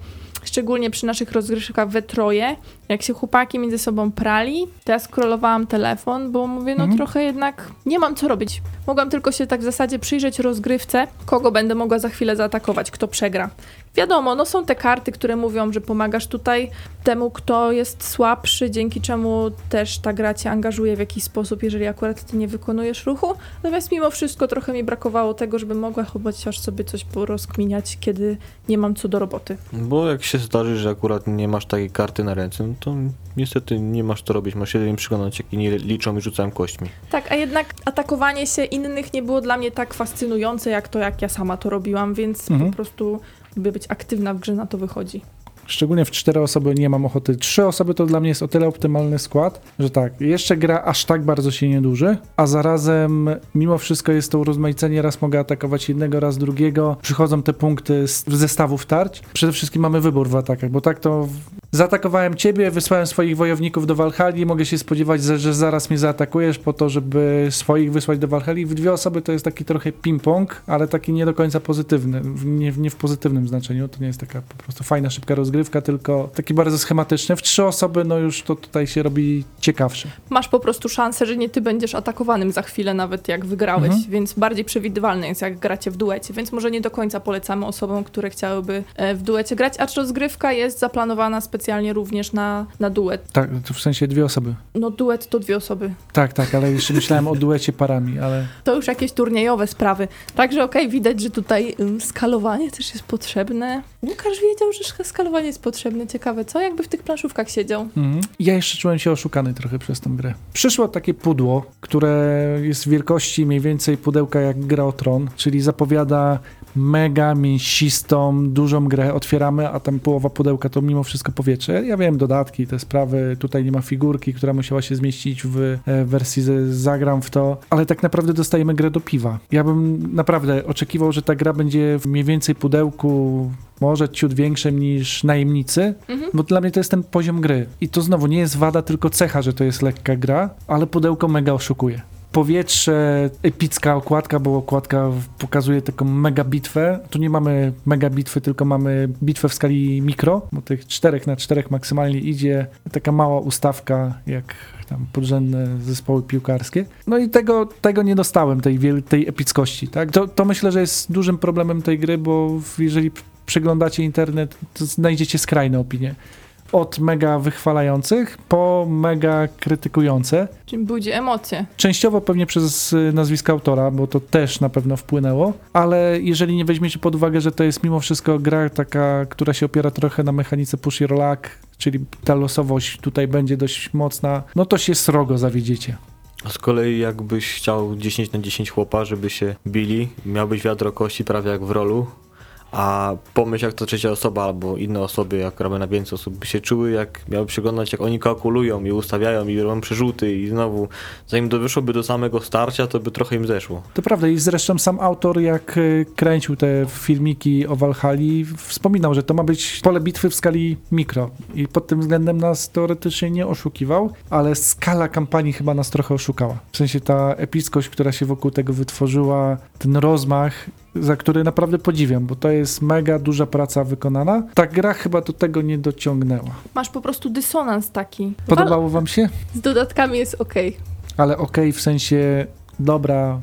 szczególnie przy naszych rozgrywkach we troje, jak się chłopaki między sobą prali, to ja scrollowałam telefon, bo mówię, no Mhm. trochę jednak nie mam co robić. Mogłam tylko się tak w zasadzie przyjrzeć rozgrywce, kogo będę mogła za chwilę zaatakować, kto przegra. Wiadomo, no są te karty, które mówią, że pomagasz tutaj temu, kto jest słabszy, dzięki czemu też ta gra cię angażuje w jakiś sposób, jeżeli akurat ty nie wykonujesz ruchu. Natomiast mimo wszystko trochę mi brakowało tego, żeby mogła chociaż sobie coś porozkminiać, kiedy nie mam co do roboty. Bo jak się zdarzy, że akurat nie masz takiej karty na ręce, no to niestety nie masz to robić. Masz się do nim przyglądać, jak inni liczą i rzucają kośćmi. Tak, a jednak atakowanie się innych nie było dla mnie tak fascynujące, jak to, jak ja sama to robiłam, więc Mhm. po prostu być aktywna w grze, na to wychodzi. Szczególnie w cztery osoby nie mam ochoty. Trzy osoby to dla mnie jest o tyle optymalny skład, że tak, jeszcze gra aż tak bardzo się nie duży, a zarazem mimo wszystko jest to urozmaicenie, raz mogę atakować jednego, raz drugiego, przychodzą te punkty z zestawów tarć. Przede wszystkim mamy wybór w atakach, bo tak to zaatakowałem ciebie, wysłałem swoich wojowników do Walhali, mogę się spodziewać, że, zaraz mnie zaatakujesz po to, żeby swoich wysłać do Walhali. W dwie osoby to jest taki trochę ping-pong, ale taki nie do końca pozytywny, nie, nie w pozytywnym znaczeniu, to nie jest taka po prostu fajna, szybka rozgrywka, tylko taki bardzo schematyczny. W trzy osoby, no już to tutaj się robi ciekawsze. Masz po prostu szansę, że nie ty będziesz atakowanym za chwilę, nawet jak wygrałeś, Mhm. więc bardziej przewidywalne jest, jak gracie w duecie, więc może nie do końca polecamy osobom, które chciałyby e, w duecie grać, acz rozgrywka jest zaplanowana specjalnie również na, na duet. Tak, to w sensie dwie osoby. No duet to dwie osoby. Tak, tak, ale jeszcze myślałem o duecie parami, ale To już jakieś turniejowe sprawy. Także okej, widać, że tutaj skalowanie też jest potrzebne. Łukasz wiedział, że sk- skalowanie jest potrzebne. Ciekawe, co? Jakby w tych planszówkach siedział. Mhm. Ja jeszcze czułem się oszukany trochę przez tą grę. Przyszło takie pudło, które jest wielkości mniej więcej pudełka jak gra o tron, czyli zapowiada mega mięsistą, dużą grę. Otwieramy, a tam połowa pudełka to mimo wszystko powietrze. Ja wiem, dodatki, te sprawy, tutaj nie ma figurki, która musiała się zmieścić w e, wersji z, zagram w to, ale tak naprawdę dostajemy grę do piwa. Ja bym naprawdę oczekiwał, że ta gra będzie w mniej więcej pudełku może ciut większym niż najemnicy, Mhm. bo dla mnie to jest ten poziom gry. I to znowu nie jest wada, tylko cecha, że to jest lekka gra, ale pudełko mega oszukuje. Powietrze, epicka okładka, bo okładka pokazuje taką mega bitwę. Tu nie mamy mega bitwy, tylko mamy bitwę w skali mikro, bo tych czterech na czterech maksymalnie idzie taka mała ustawka, jak tam podrzędne zespoły piłkarskie. No i tego, tego nie dostałem, tej, tej epickości. Tak? To, to myślę, że jest dużym problemem tej gry, bo jeżeli przeglądacie internet, to znajdziecie skrajne opinie. Od mega wychwalających po mega krytykujące. Czyli budzi emocje. Częściowo pewnie przez y, nazwisko autora, bo to też na pewno wpłynęło, ale jeżeli nie weźmiecie pod uwagę, że to jest mimo wszystko gra taka, która się opiera trochę na mechanice push your luck, czyli ta losowość tutaj będzie dość mocna, no to się srogo zawiedziecie. A z kolei jakbyś chciał 10 na 10 chłopa, żeby się bili, miałbyś wiadro kości prawie jak w rolu, a pomyśl jak to trzecia osoba albo inne osoby, jak robią na więcej osób, by się czuły jak miały przyglądać jak oni kalkulują i ustawiają i robią przerzuty i znowu zanim to wyszłoby do samego starcia, to by trochę im zeszło. To prawda i zresztą sam autor jak y, kręcił te filmiki o Walhali wspominał, że to ma być pole bitwy w skali mikro i pod tym względem nas teoretycznie nie oszukiwał, ale skala kampanii chyba nas trochę oszukała. W sensie ta epickość, która się wokół tego wytworzyła, ten rozmach, za który naprawdę podziwiam, bo to jest mega duża praca wykonana. Ta gra chyba do tego nie dociągnęła. Masz po prostu dysonans taki. Podobało wam się? Z dodatkami jest okej. Ale okej, w sensie dobra,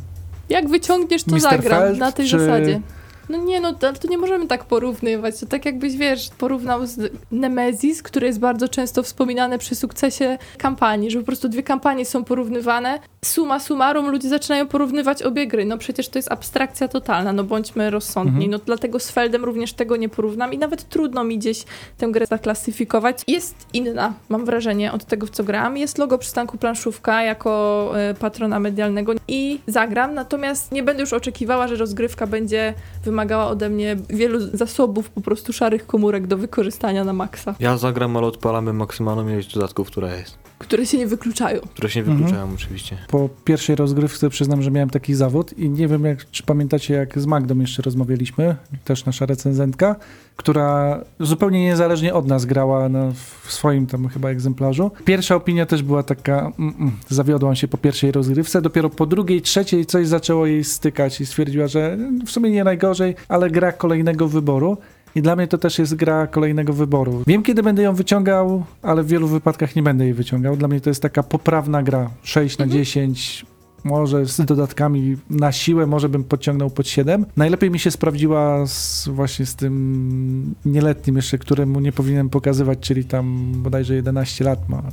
Jak wyciągniesz, to Mr. zagram Feld, na tej czy- zasadzie. No nie, no to, to nie możemy tak porównywać. To tak jakbyś, wiesz, porównał z Nemesis, który jest bardzo często wspominany przy sukcesie kampanii, że po prostu dwie kampanie są porównywane. Suma summarum ludzie zaczynają porównywać obie gry. No przecież to jest abstrakcja totalna, no bądźmy rozsądni. Mhm. No dlatego z Feldem również tego nie porównam i nawet trudno mi gdzieś tę grę zaklasyfikować. Jest inna, mam wrażenie, od tego, w co grałam. Jest logo przystanku planszówka jako e, patrona medialnego i zagram, natomiast nie będę już oczekiwała, że rozgrywka będzie wymagała ode mnie wielu zasobów po prostu szarych komórek do wykorzystania na maksa, Ja zagram, ale odpalamy maksymalną ilość dodatków, która jest. Które się nie wykluczają. Które się nie Mhm. wykluczają oczywiście. po pierwszej rozgrywce przyznam, że miałem taki zawód i nie wiem, jak, czy pamiętacie, jak z Magdą jeszcze rozmawialiśmy, też nasza recenzentka, która zupełnie niezależnie od nas grała na, w swoim tam chyba egzemplarzu. Pierwsza opinia też była taka, mm, mm, zawiodłam się po pierwszej rozgrywce, dopiero po drugiej, trzeciej coś zaczęło jej stykać i stwierdziła, że w sumie nie najgorzej, ale gra kolejnego wyboru. I dla mnie to też jest gra kolejnego wyboru. Wiem, kiedy będę ją wyciągał, ale w wielu wypadkach nie będę jej wyciągał. Dla mnie to jest taka poprawna gra. 6 na 10, może z dodatkami na siłę, może bym podciągnął pod 7. Najlepiej mi się sprawdziła z, właśnie z tym nieletnim jeszcze, któremu nie powinienem pokazywać, czyli tam bodajże 11 lat ma.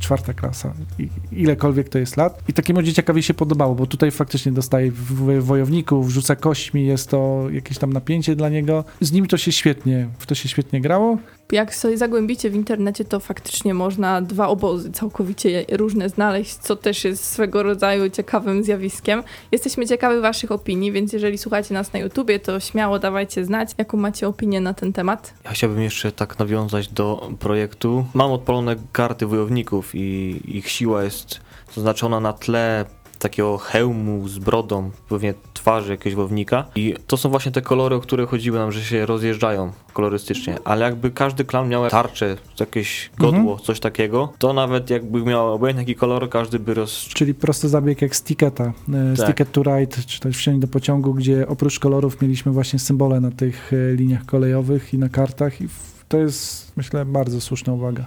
Czwarta klasa, i ilekolwiek to jest lat. I takiemu dzieciakowi się podobało, bo tutaj faktycznie dostaje wojowników, rzuca kośćmi, jest to jakieś tam napięcie dla niego. Z nim to się świetnie, w to się świetnie grało. Jak sobie zagłębicie w internecie, to faktycznie można dwa obozy całkowicie różne znaleźć, co też jest swego rodzaju ciekawym zjawiskiem. Jesteśmy ciekawi waszych opinii, więc jeżeli słuchacie nas na YouTubie, to śmiało dawajcie znać, jaką macie opinię na ten temat. Ja chciałbym jeszcze tak nawiązać do projektu. Mam odpalone karty wojowników i ich siła jest zaznaczona na tle takiego hełmu z brodą, pewnie twarzy jakiegoś wojownika. I to są właśnie te kolory, o które chodziły nam, że się rozjeżdżają kolorystycznie. Ale jakby każdy klan miał tarczę, jakieś godło, coś takiego, to nawet jakby miał obojętnie jaki kolor, każdy by roz... Czyli prosty zabieg jak z Ticketa, e, Tak. Ticket to Ride, czy też wsiąść do pociągu, gdzie oprócz kolorów mieliśmy właśnie symbole na tych e, liniach kolejowych i na kartach i to jest, myślę, bardzo słuszna uwaga.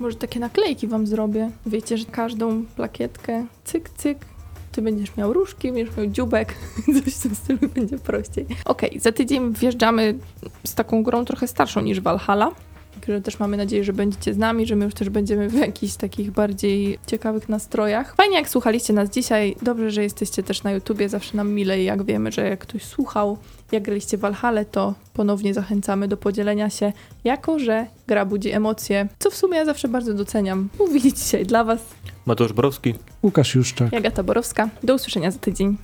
Może takie naklejki wam zrobię. Wiecie, że każdą plakietkę cyk, cyk. Ty będziesz miał różki, będziesz miał dziubek, coś w tym stylu będzie prościej. Okej, za tydzień wjeżdżamy z taką grą trochę starszą niż Valhalla, które też mamy nadzieję, że będziecie z nami, że my już też będziemy w jakichś takich bardziej ciekawych nastrojach. Fajnie jak słuchaliście nas dzisiaj, dobrze, że jesteście też na YouTubie, zawsze nam milej jak wiemy, że jak ktoś słuchał, jak graliście Valhalla, to ponownie zachęcamy do podzielenia się, jako że gra budzi emocje, co w sumie ja zawsze bardzo doceniam. Mówili dzisiaj dla Was Mateusz Borowski. Łukasz Juszczak. Jagata Borowska. Do usłyszenia za tydzień.